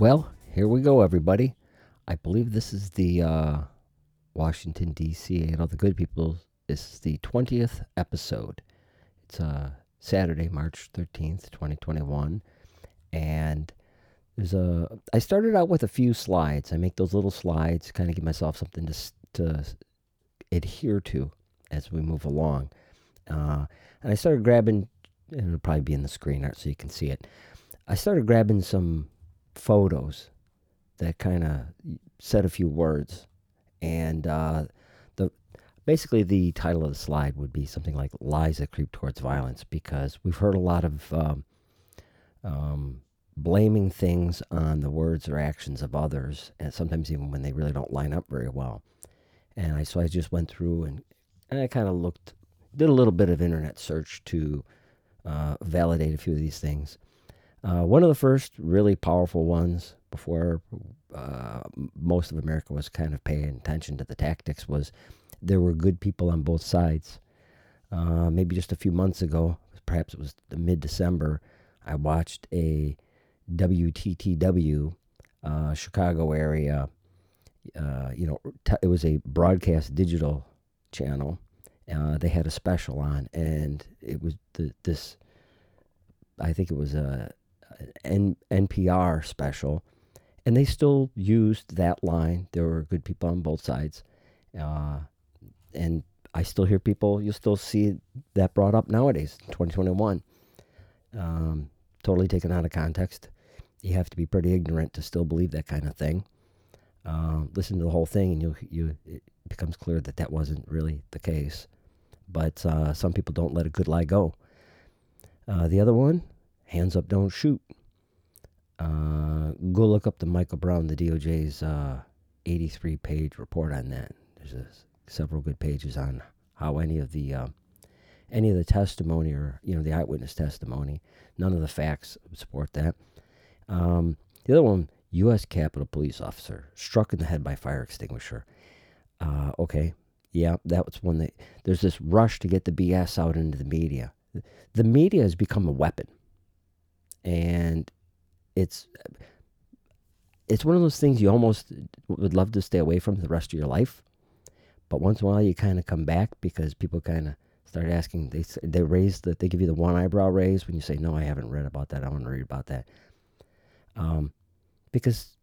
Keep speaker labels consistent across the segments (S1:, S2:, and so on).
S1: Well, here we go, everybody. I believe this is the uh, Washington, D.C. and all the good people. This is the 20th episode. It's uh, Saturday, March 13th, 2021. And there's a. I started out with a few slides. I make those little slides, kind of give myself something to, to adhere to as we move along. Uh, and I started grabbing, and it'll probably be in the screen art so you can see it. I started grabbing some photos that kind of said a few words. And uh, the basically the title of the slide would be something like "Lies that creep towards violence," because we've heard a lot of um, um, blaming things on the words or actions of others, and sometimes even when they really don't line up very well. And I so I just went through and, and I kind of looked, did a little bit of internet search to uh, validate a few of these things. Uh, one of the first really powerful ones before uh, most of America was kind of paying attention to the tactics was there were good people on both sides. Uh, maybe just a few months ago, perhaps it was mid December, I watched a WTTW uh, Chicago area. Uh, you know, t- it was a broadcast digital channel. Uh, they had a special on, and it was the, this. I think it was a N- NPR special, and they still used that line. There were good people on both sides, uh, and I still hear people. You still see that brought up nowadays, 2021. Um, totally taken out of context. You have to be pretty ignorant to still believe that kind of thing. Uh, listen to the whole thing, and you you it becomes clear that that wasn't really the case. But uh, some people don't let a good lie go. Uh, the other one, hands up, don't shoot. Uh, go look up the Michael Brown, the DOJ's 83 page report on that. There's a, several good pages on how any of the uh, any of the testimony or you know the eyewitness testimony, none of the facts support that. Um, the other one, U.S. Capitol Police officer struck in the head by fire extinguisher. Uh, okay, yeah, that was one that there's this rush to get the BS out into the media. The media has become a weapon, and it's it's one of those things you almost would love to stay away from the rest of your life. But once in a while, you kind of come back because people kind of start asking. They they raise the they give you the one eyebrow raise when you say no, I haven't read about that. I want to read about that. Um, because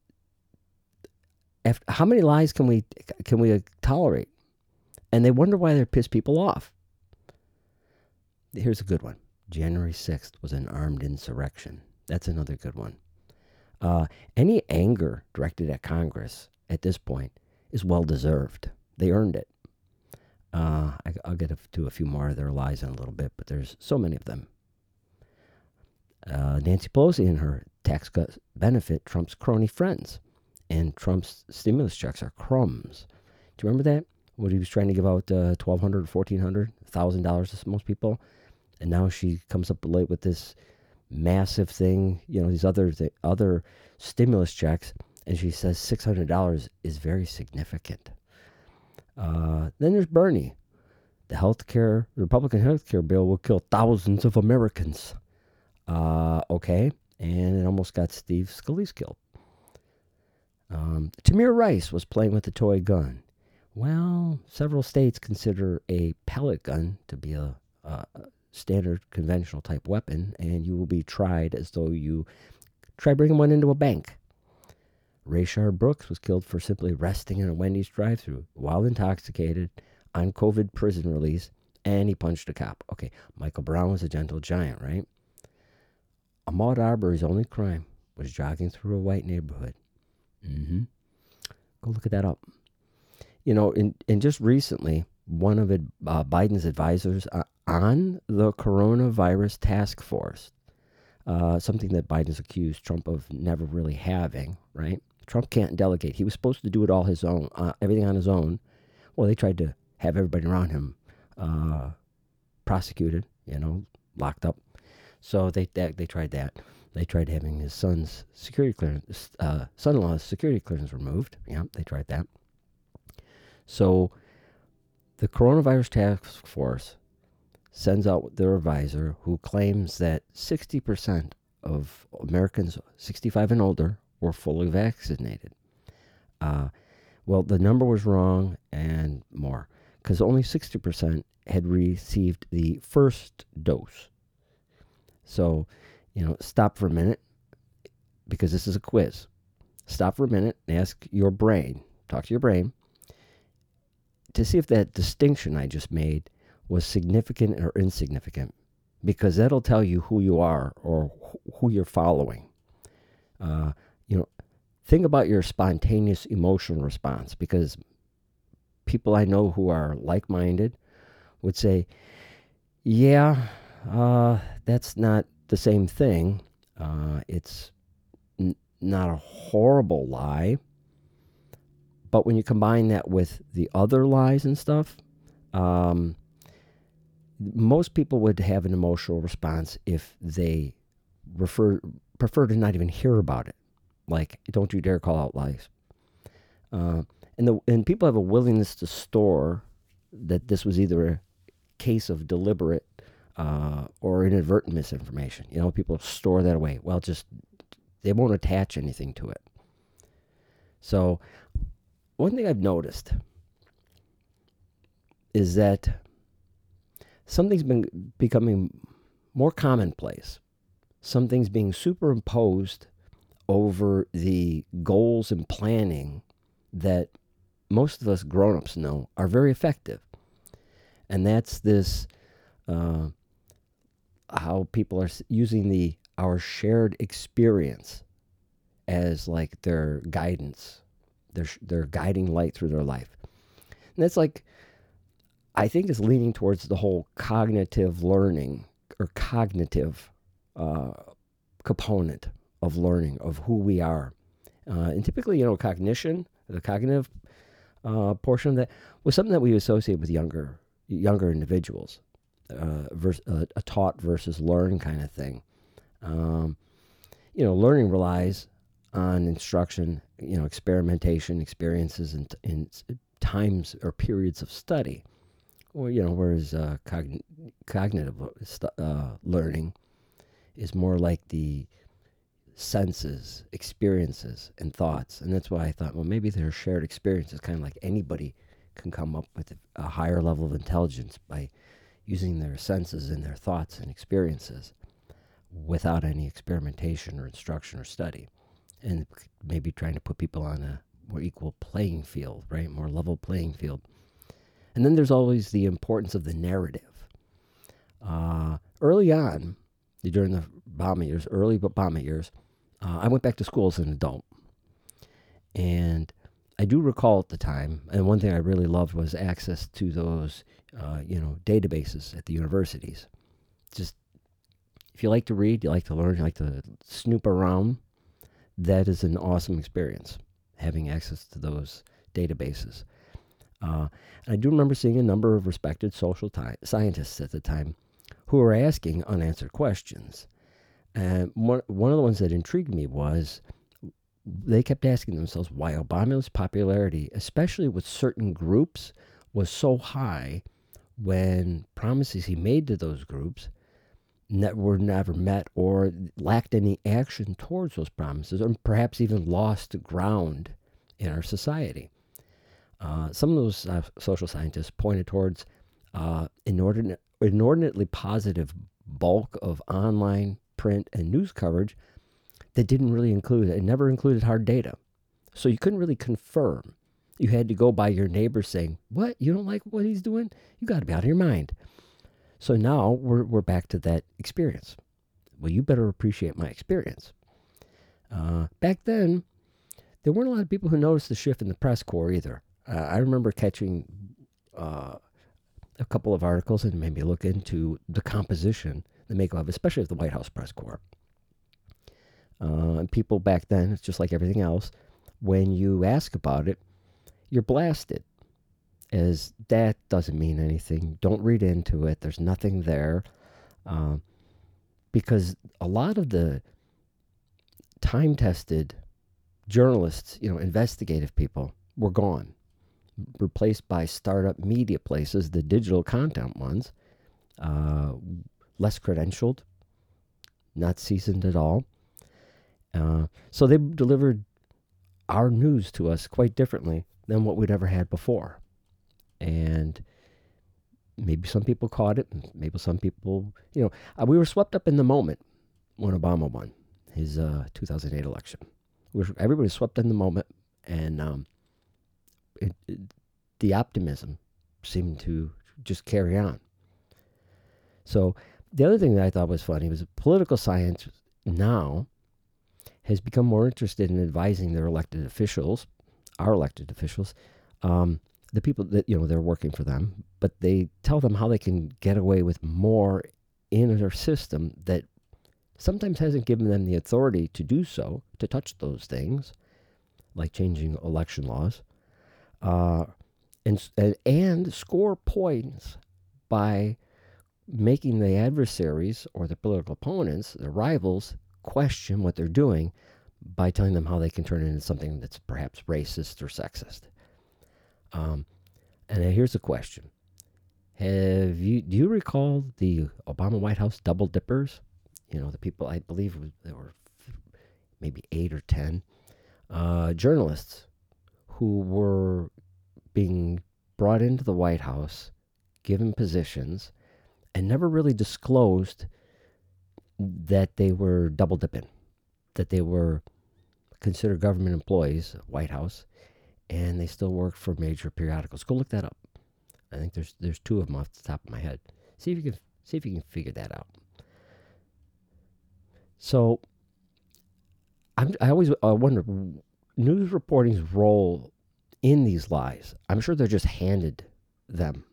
S1: after, how many lies can we can we tolerate? And they wonder why they piss people off. Here's a good one. January 6th was an armed insurrection. That's another good one. Uh, any anger directed at Congress at this point is well deserved. They earned it. Uh, I, will get to a few more of their lies in a little bit, but there's so many of them. Uh, Nancy Pelosi and her tax cut benefit Trump's crony friends, and Trump's stimulus checks are crumbs. Do you remember that? What he was trying to give out uh, twelve hundred, fourteen hundred, thousand dollars to most people, and now she comes up late with this massive thing, you know, these other th- other stimulus checks, and she says six hundred dollars is very significant. Uh, then there's Bernie. The healthcare, the Republican health care bill will kill thousands of Americans. Uh, okay, and it almost got Steve Scalise killed. Um, Tamir Rice was playing with a toy gun. Well, several states consider a pellet gun to be a, a standard conventional type weapon, and you will be tried as though you try bringing one into a bank. Rayshard Brooks was killed for simply resting in a Wendy's drive through while intoxicated on COVID prison release, and he punched a cop. Okay, Michael Brown was a gentle giant, right? Ahmaud Arbery's only crime was jogging through a white neighborhood. Mm-hmm. Go look at that up. You know, and, and just recently, one of uh, Biden's advisors uh, on the coronavirus task force, uh, something that Biden's accused Trump of never really having, right? Trump can't delegate. He was supposed to do it all his own, uh, everything on his own. Well, they tried to have everybody around him uh, prosecuted, you know, locked up. So they, they, they tried that. They tried having his son's security clearance, uh, son-in-law's security clearance removed. Yeah, they tried that. So the coronavirus task force sends out their advisor who claims that 60% of Americans 65 and older were fully vaccinated. Uh, well, the number was wrong and more because only 60% had received the first dose. So, you know, stop for a minute because this is a quiz. Stop for a minute and ask your brain, talk to your brain, to see if that distinction I just made was significant or insignificant because that'll tell you who you are or who you're following. Uh, you know, think about your spontaneous emotional response because people I know who are like minded would say, yeah, uh, that's not the same thing. Uh, it's n- not a horrible lie. But when you combine that with the other lies and stuff, um, most people would have an emotional response if they refer prefer to not even hear about it. Like, don't you dare call out lies. Uh, and the and people have a willingness to store that this was either a case of deliberate uh, or inadvertent misinformation. You know, people store that away. Well, just they won't attach anything to it. So, one thing I've noticed is that something's been becoming more commonplace. Something's being superimposed over the goals and planning that most of us grown-ups know are very effective. And that's this uh, how people are using the our shared experience as like their guidance, their their guiding light through their life. And that's like I think is leaning towards the whole cognitive learning or cognitive uh, component of learning of who we are. Uh, and typically, you know, cognition, the cognitive uh, portion of that was something that we associate with younger younger individuals, uh, uh, a taught versus learn kind of thing. Um, you know, learning relies on instruction, you know, experimentation, experiences, and, and times or periods of study. Or you know, whereas uh, cogn- cognitive uh, learning is more like the senses, experiences, and thoughts. And that's why I thought, well, maybe their shared experiences, kind of like anybody can come up with a higher level of intelligence by using their senses and their thoughts and experiences without any experimentation or instruction or study. And maybe trying to put people on a more equal playing field, right? More level playing field. And then there's always the importance of the narrative. Uh, early on, during the Obama years, early Obama years, uh, I went back to school as an adult. And I do recall at the time, and one thing I really loved was access to those, uh, you know, databases at the universities. Just if you like to read, you like to learn, you like to snoop around, that is an awesome experience having access to those databases. Uh, I do remember seeing a number of respected social scientists at the time who were asking unanswered questions. And one, one of the ones that intrigued me was they kept asking themselves why Obama's popularity, especially with certain groups, was so high when promises he made to those groups were never met or lacked any action towards those promises, or perhaps even lost ground in our society. Uh, some of those uh, social scientists pointed towards uh, inordinate, inordinately positive bulk of online, print, and news coverage that didn't really include it. Never included hard data. So you couldn't really confirm. You had to go by your neighbor saying, What? You don't like what he's doing? You got to be out of your mind. So now we're, we're back to that experience. Well, you better appreciate my experience. Uh, back then, there weren't a lot of people who noticed the shift in the press corps either. Uh, I remember catching uh, a couple of articles and maybe look into the composition, the makeup, especially of the White House press corps. Uh, and people back then, it's just like everything else, when you ask about it, you're blasted. As that doesn't mean anything. Don't read into it. There's nothing there. Uh, because a lot of the time tested journalists, you know, investigative people were gone replaced by startup media places, the digital content ones, uh, less credentialed, not seasoned at all. Uh, so they delivered our news to us quite differently than what we'd ever had before. And maybe some people caught it. Maybe some people, you know, uh, we were swept up in the moment when Obama won his uh, 2008 election. We were, everybody was swept in the moment, and um, it, the optimism seemed to just carry on. So the other thing that I thought was funny was political science now has become more interested in advising their elected officials, our elected officials, um, the people that you know they're working for them, but they tell them how they can get away with more in their system that sometimes hasn't given them the authority to do so, to touch those things, like changing election laws, uh, and, and score points by making the adversaries or the political opponents, the rivals, question what they're doing by telling them how they can turn it into something that's perhaps racist or sexist. Um, and here's a question: Have you do you recall the Obama White House double dippers? You know, the people I believe there were maybe eight or ten uh, journalists who were being brought into the White House, given positions, and never really disclosed that they were double dipping, that they were considered government employees, White House, and they still work for major periodicals. Go look that up. I think there's there's two of them off the top of my head. See if you can see if you can figure that out. So I'm, I always I wonder news reporting's role in these lies. I'm sure they're just handed them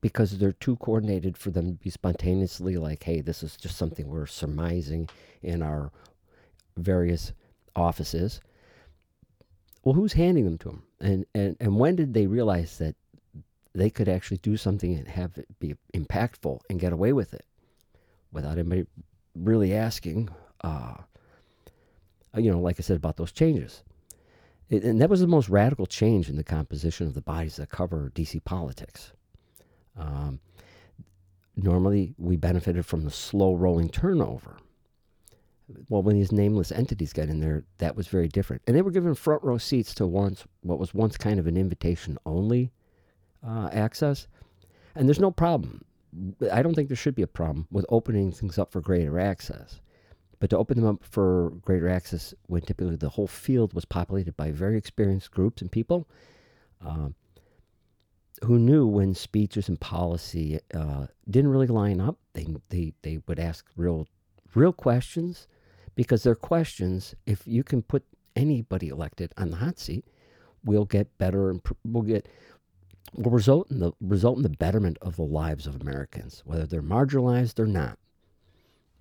S1: because they're too coordinated for them to be spontaneously like, hey, this is just something we're surmising in our various offices. Well, who's handing them to them? And, and, and when did they realize that they could actually do something and have it be impactful and get away with it without anybody really asking, uh, you know, like I said about those changes. And that was the most radical change in the composition of the bodies that cover DC politics. Um, normally, we benefited from the slow rolling turnover. Well, when these nameless entities got in there, that was very different. And they were given front row seats to once what was once kind of an invitation only uh, access. And there's no problem. I don't think there should be a problem with opening things up for greater access. But to open them up for greater access when typically the whole field was populated by very experienced groups and people, um, who knew when speeches and policy uh, didn't really line up. They, they, they would ask real, real questions because their questions, if you can put anybody elected on the hot seat, will get better and we'll get will result in the result in the betterment of the lives of Americans, whether they're marginalized or not.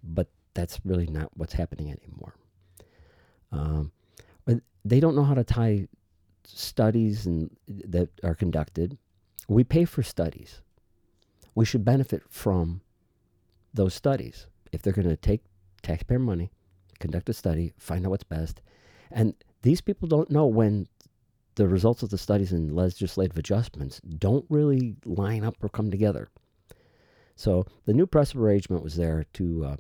S1: But that's really not what's happening anymore. Um, they don't know how to tie studies and that are conducted we pay for studies. We should benefit from those studies. If they're going to take taxpayer money, conduct a study, find out what's best. And these people don't know when the results of the studies and legislative adjustments don't really line up or come together. So the new press arrangement was there to uh,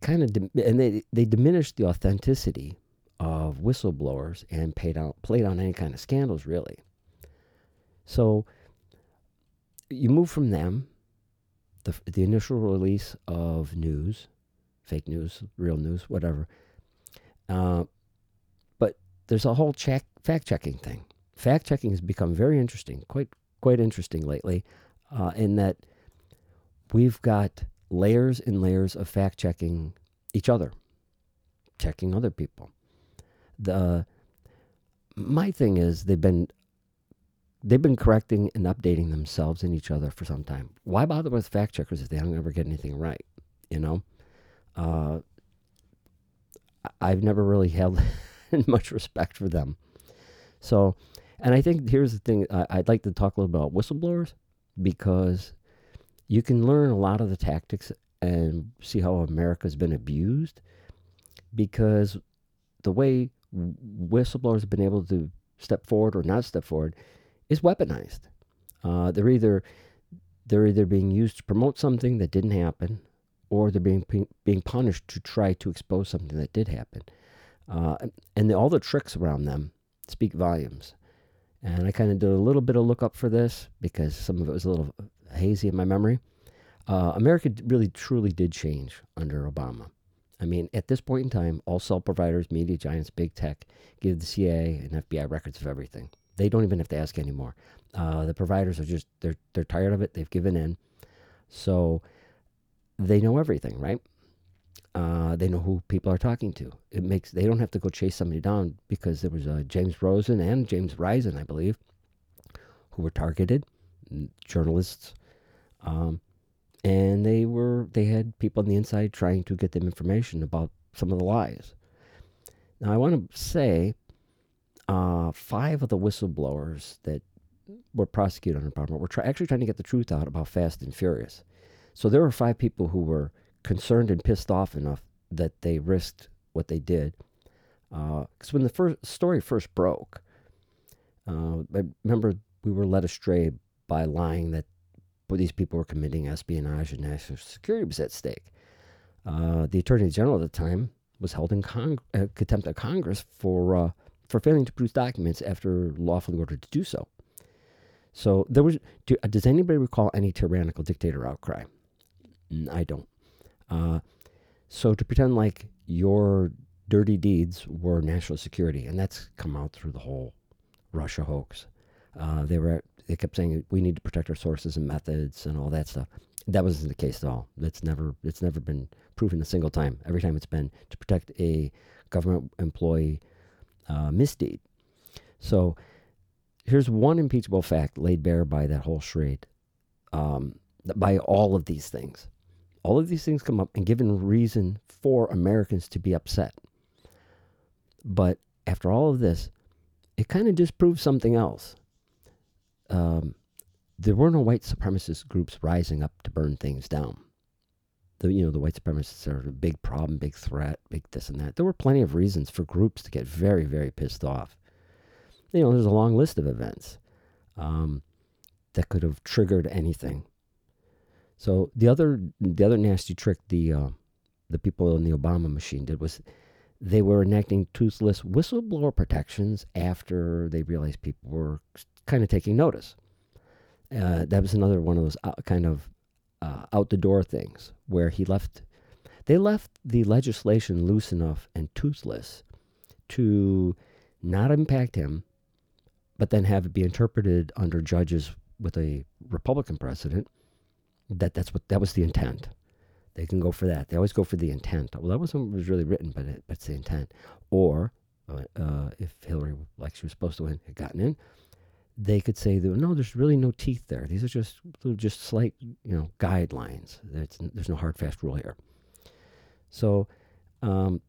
S1: kind of, and they, they diminished the authenticity of whistleblowers and paid out, played on any kind of scandals, really. So you move from them, the, the initial release of news, fake news, real news, whatever. Uh, but there's a whole check, fact checking thing. Fact checking has become very interesting, quite quite interesting lately, uh, in that we've got layers and layers of fact checking each other, checking other people. The my thing is they've been they've been correcting and updating themselves and each other for some time. Why bother with fact checkers if they don't ever get anything right? You know, uh, I've never really held much respect for them. So, and I think here's the thing I, would like to talk a little about whistleblowers because you can learn a lot of the tactics and see how America's been abused because the way whistleblowers have been able to step forward or not step forward is weaponized. Uh, they're either they're either being used to promote something that didn't happen, or they're being being punished to try to expose something that did happen. Uh, and the, all the tricks around them speak volumes. And I kind of did a little bit of lookup for this because some of it was a little hazy in my memory. Uh, America really truly did change under Obama. I mean, at this point in time, all cell providers, media giants, big tech give the CIA and FBI records of everything. They don't even have to ask anymore. Uh, the providers are just they're they're tired of it. They've given in, so they know everything, right? Uh, they know who people are talking to. It makes they don't have to go chase somebody down because there was James Rosen and James Risen, I believe, who were targeted, journalists, um, and they were they had people on the inside trying to get them information about some of the lies. Now I want to say, uh, five of the whistleblowers that were prosecuted under Parliament were try, actually trying to get the truth out about Fast and Furious. So there were five people who were concerned and pissed off enough that they risked what they did. Because uh, when the first story first broke, uh, I remember we were led astray by lying that these people were committing espionage and national security was at stake. Uh, the attorney general at the time was held in con- uh, contempt of Congress for uh, for failing to produce documents after lawfully ordered to do so. So there was. Do, does anybody recall any tyrannical dictator outcry? I don't. Uh, so to pretend like your dirty deeds were national security, and that's come out through the whole Russia hoax. Uh, they were they kept saying we need to protect our sources and methods and all that stuff. That wasn't the case at all. That's never it's never been proven a single time. Every time it's been to protect a government employee uh, misdeed. So here's one impeachable fact laid bare by that whole charade, um, by all of these things. All of these things come up and given reason for Americans to be upset. But after all of this, it kind of disproves something else. Um, there were no white supremacist groups rising up to burn things down. The, you know, the white supremacists are a big problem, big threat, big this and that. There were plenty of reasons for groups to get very, very pissed off. You know, there's a long list of events um, that could have triggered anything. So the other the other nasty trick the uh, the people in the Obama machine did was they were enacting toothless whistleblower protections after they realized people were kind of taking notice. Uh, that was another one of those uh, kind of uh, out the door things where he left. They left the legislation loose enough and toothless to not impact him, but then have it be interpreted under judges with a Republican president that that's what that was the intent. They can go for that. They always go for the intent. Well, that wasn't was really written, but it, but it's the intent. Or uh, uh, if Hillary, like she was supposed to win, had gotten in, they could say that no, there's really no teeth there. These are just just slight, you know, guidelines. There's, there's no hard fast rule here. So, um,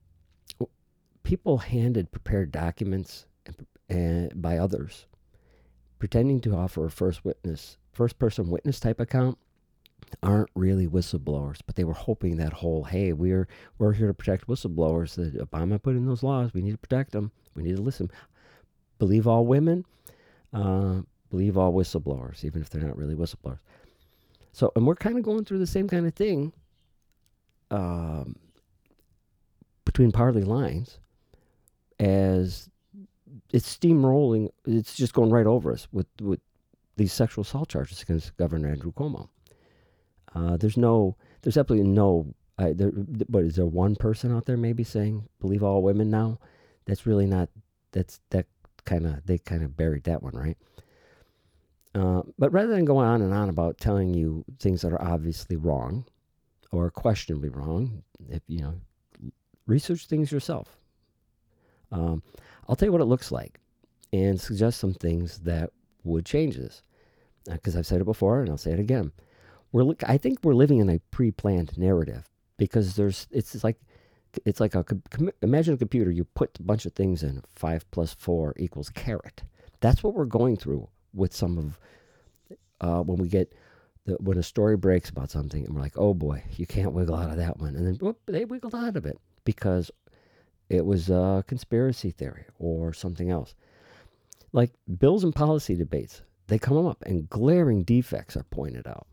S1: people handed prepared documents and, and by others, pretending to offer a first witness, first person witness type account aren't really whistleblowers, but they were hoping that whole, hey, we're we're here to protect whistleblowers. That Obama put in those laws. We need to protect them. We need to listen. Believe all women. Uh, believe all whistleblowers, even if they're not really whistleblowers. So, and we're kind of going through the same kind of thing um, between party lines as it's steamrolling. It's just going right over us with with these sexual assault charges against Governor Andrew Cuomo. Uh, there's no, there's absolutely no. There, but is there one person out there maybe saying believe all women now? That's really not. That's that kind of they kind of buried that one, right? Uh, but rather than going on and on about telling you things that are obviously wrong or questionably wrong, if you know, research things yourself. Um, I'll tell you what it looks like and suggest some things that would change this. Because uh, I've said it before and I'll say it again we're I think we're living in a pre-planned narrative because there's it's like it's like a imagine a computer you put a bunch of things in five plus four equals carrot. that's what we're going through with some of uh, when we get the, when a story breaks about something and we're like oh boy you can't wiggle out of that one. And then whoop, they wiggled out of it because it was a conspiracy theory or something else. Like bills and policy debates they come up and glaring defects are pointed out.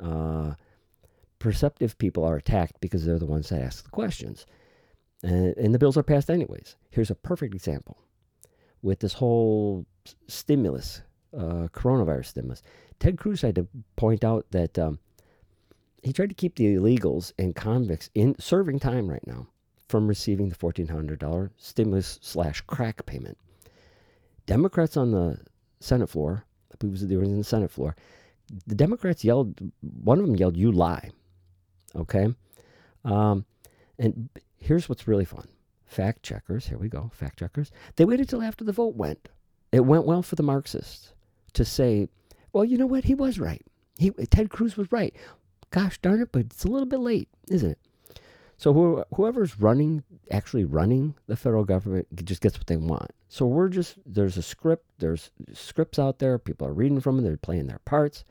S1: Uh, perceptive people are attacked because they're the ones that ask the questions. And, and the bills are passed anyways. Here's a perfect example with this whole stimulus, uh, coronavirus stimulus. Ted Cruz had to point out that um, he tried to keep the illegals and convicts in serving time right now from receiving the $1,400 stimulus slash crack payment. Democrats on the Senate floor, I believe were in the Senate floor, the Democrats yelled, one of them yelled, You lie. Okay? Um, and here's what's really fun fact checkers, here we go, fact checkers, they waited till after the vote went. It went well for the Marxists to say, well, you know what? He was right. He, Ted Cruz was right. Gosh darn it, but it's a little bit late, isn't it? So whoever's running, actually running the federal government, just gets what they want. So we're just there's a script, there's scripts out there. People are reading from them. They're playing their parts.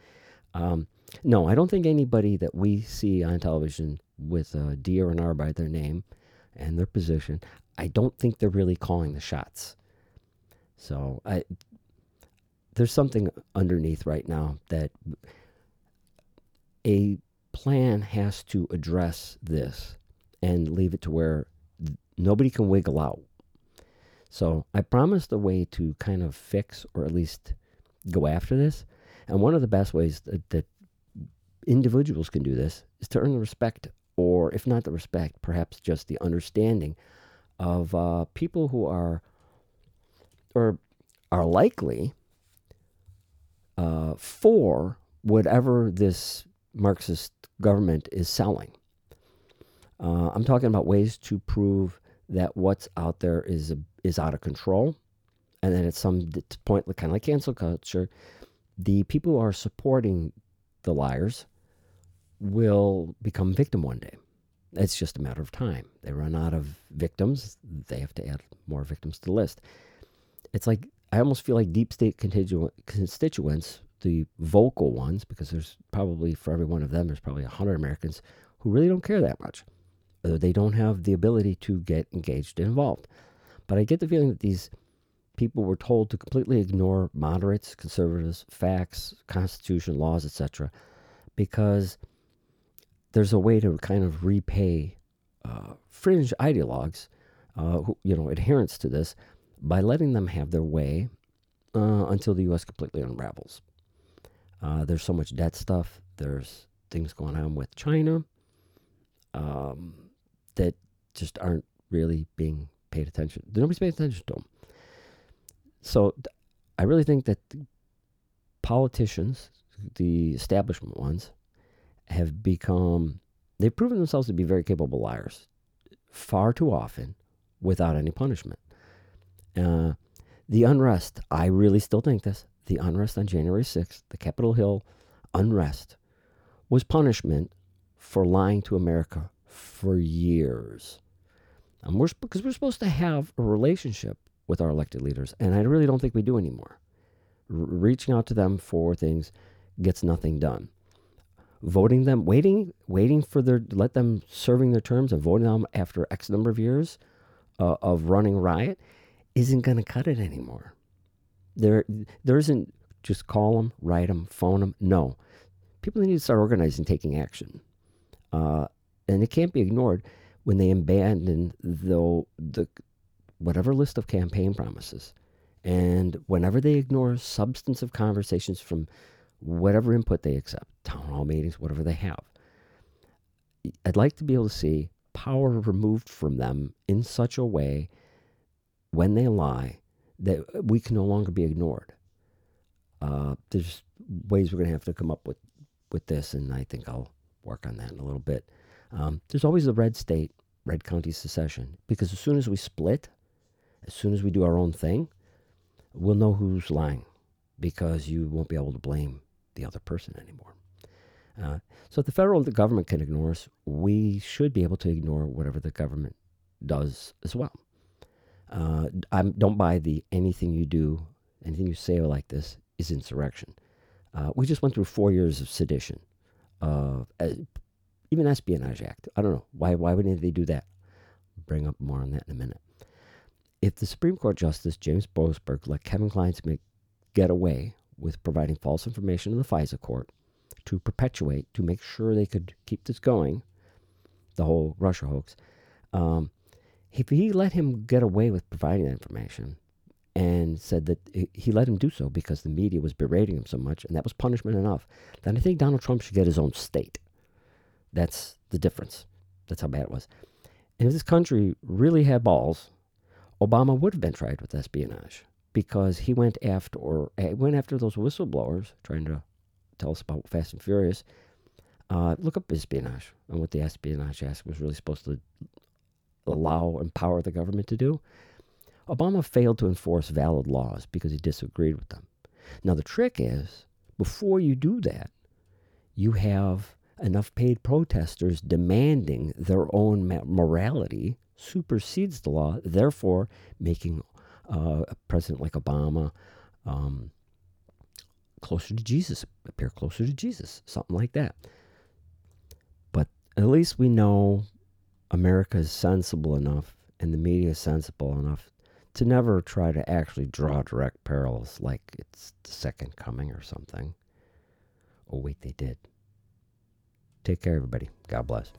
S1: Um, no, I don't think anybody that we see on television with a D or an R by their name and their position, I don't think they're really calling the shots. So I, there's something underneath right now that a plan has to address this and leave it to where nobody can wiggle out. So I promised a way to kind of fix or at least go after this. And one of the best ways that, that individuals can do this is to earn the respect, or if not the respect, perhaps just the understanding of uh, people who are or are likely uh, for whatever this Marxist government is selling. Uh, I'm talking about ways to prove that what's out there is is out of control, and then at some point, kind of like cancel culture, the people who are supporting the liars will become victim one day. It's just a matter of time. They run out of victims. They have to add more victims to the list. It's like I almost feel like deep state constituents, the vocal ones, because there's probably for every one of them, there's probably a hundred Americans who really don't care that much. Uh, they don't have the ability to get engaged and involved. But I get the feeling that these people were told to completely ignore moderates, conservatives, facts, constitution, laws, etc., because there's a way to kind of repay uh, fringe ideologues, uh, who, you know, adherents to this, by letting them have their way uh, until the U.S. completely unravels. Uh, there's so much debt stuff. There's things going on with China. Um, that just aren't really being paid attention. Nobody's paying attention to them. So I really think that politicians, the establishment ones, have become, they've proven themselves to be very capable liars far too often without any punishment. Uh, the unrest, I really still think this, the unrest on January 6th, the Capitol Hill unrest, was punishment for lying to America for years. And we're, because we're supposed to have a relationship with our elected leaders, and I really don't think we do anymore. R- reaching out to them for things gets nothing done. Voting them, waiting, waiting for their, let them serving their terms and voting them after X number of years uh, of running riot isn't going to cut it anymore. There, there isn't just call them, write them, phone them. No, people need to start organizing, taking action. Uh, and it can't be ignored when they abandon the, the whatever list of campaign promises. And whenever they ignore substantive conversations from whatever input they accept, town hall meetings, whatever they have, I'd like to be able to see power removed from them in such a way when they lie that we can no longer be ignored. Uh, there's ways we're going to have to come up with, with this, and I think I'll work on that in a little bit. Um, there's always the red state, red county secession, because as soon as we split, as soon as we do our own thing, we'll know who's lying because you won't be able to blame the other person anymore. Uh, so if the federal government can ignore us, we should be able to ignore whatever the government does as well. Uh, I don't buy the anything you do, anything you say like this is insurrection. Uh, we just went through four years of sedition, uh, even Espionage Act. I don't know why. Why wouldn't they do that? Bring up more on that in a minute. If the Supreme Court Justice James Boasberg let Kevin Clinesmith get away with providing false information to the FISA court to perpetuate, to make sure they could keep this going, the whole Russia hoax. Um, if he let him get away with providing that information and said that he let him do so because the media was berating him so much and that was punishment enough, then I think Donald Trump should get his own state. That's the difference. That's how bad it was. And if this country really had balls, Obama would have been tried with espionage because he went after or he went after those whistleblowers trying to tell us about Fast and Furious. Uh, look up espionage and what the Espionage Act was really supposed to allow, empower the government to do. Obama failed to enforce valid laws because he disagreed with them. Now, the trick is before you do that, you have enough paid protesters demanding their own morality supersedes the law, therefore making uh, a president like Obama um, closer to Jesus, appear closer to Jesus, something like that. But at least we know America is sensible enough and the media is sensible enough to never try to actually draw direct parallels like it's the second coming or something. Oh, wait, they did. Take care, everybody. God bless.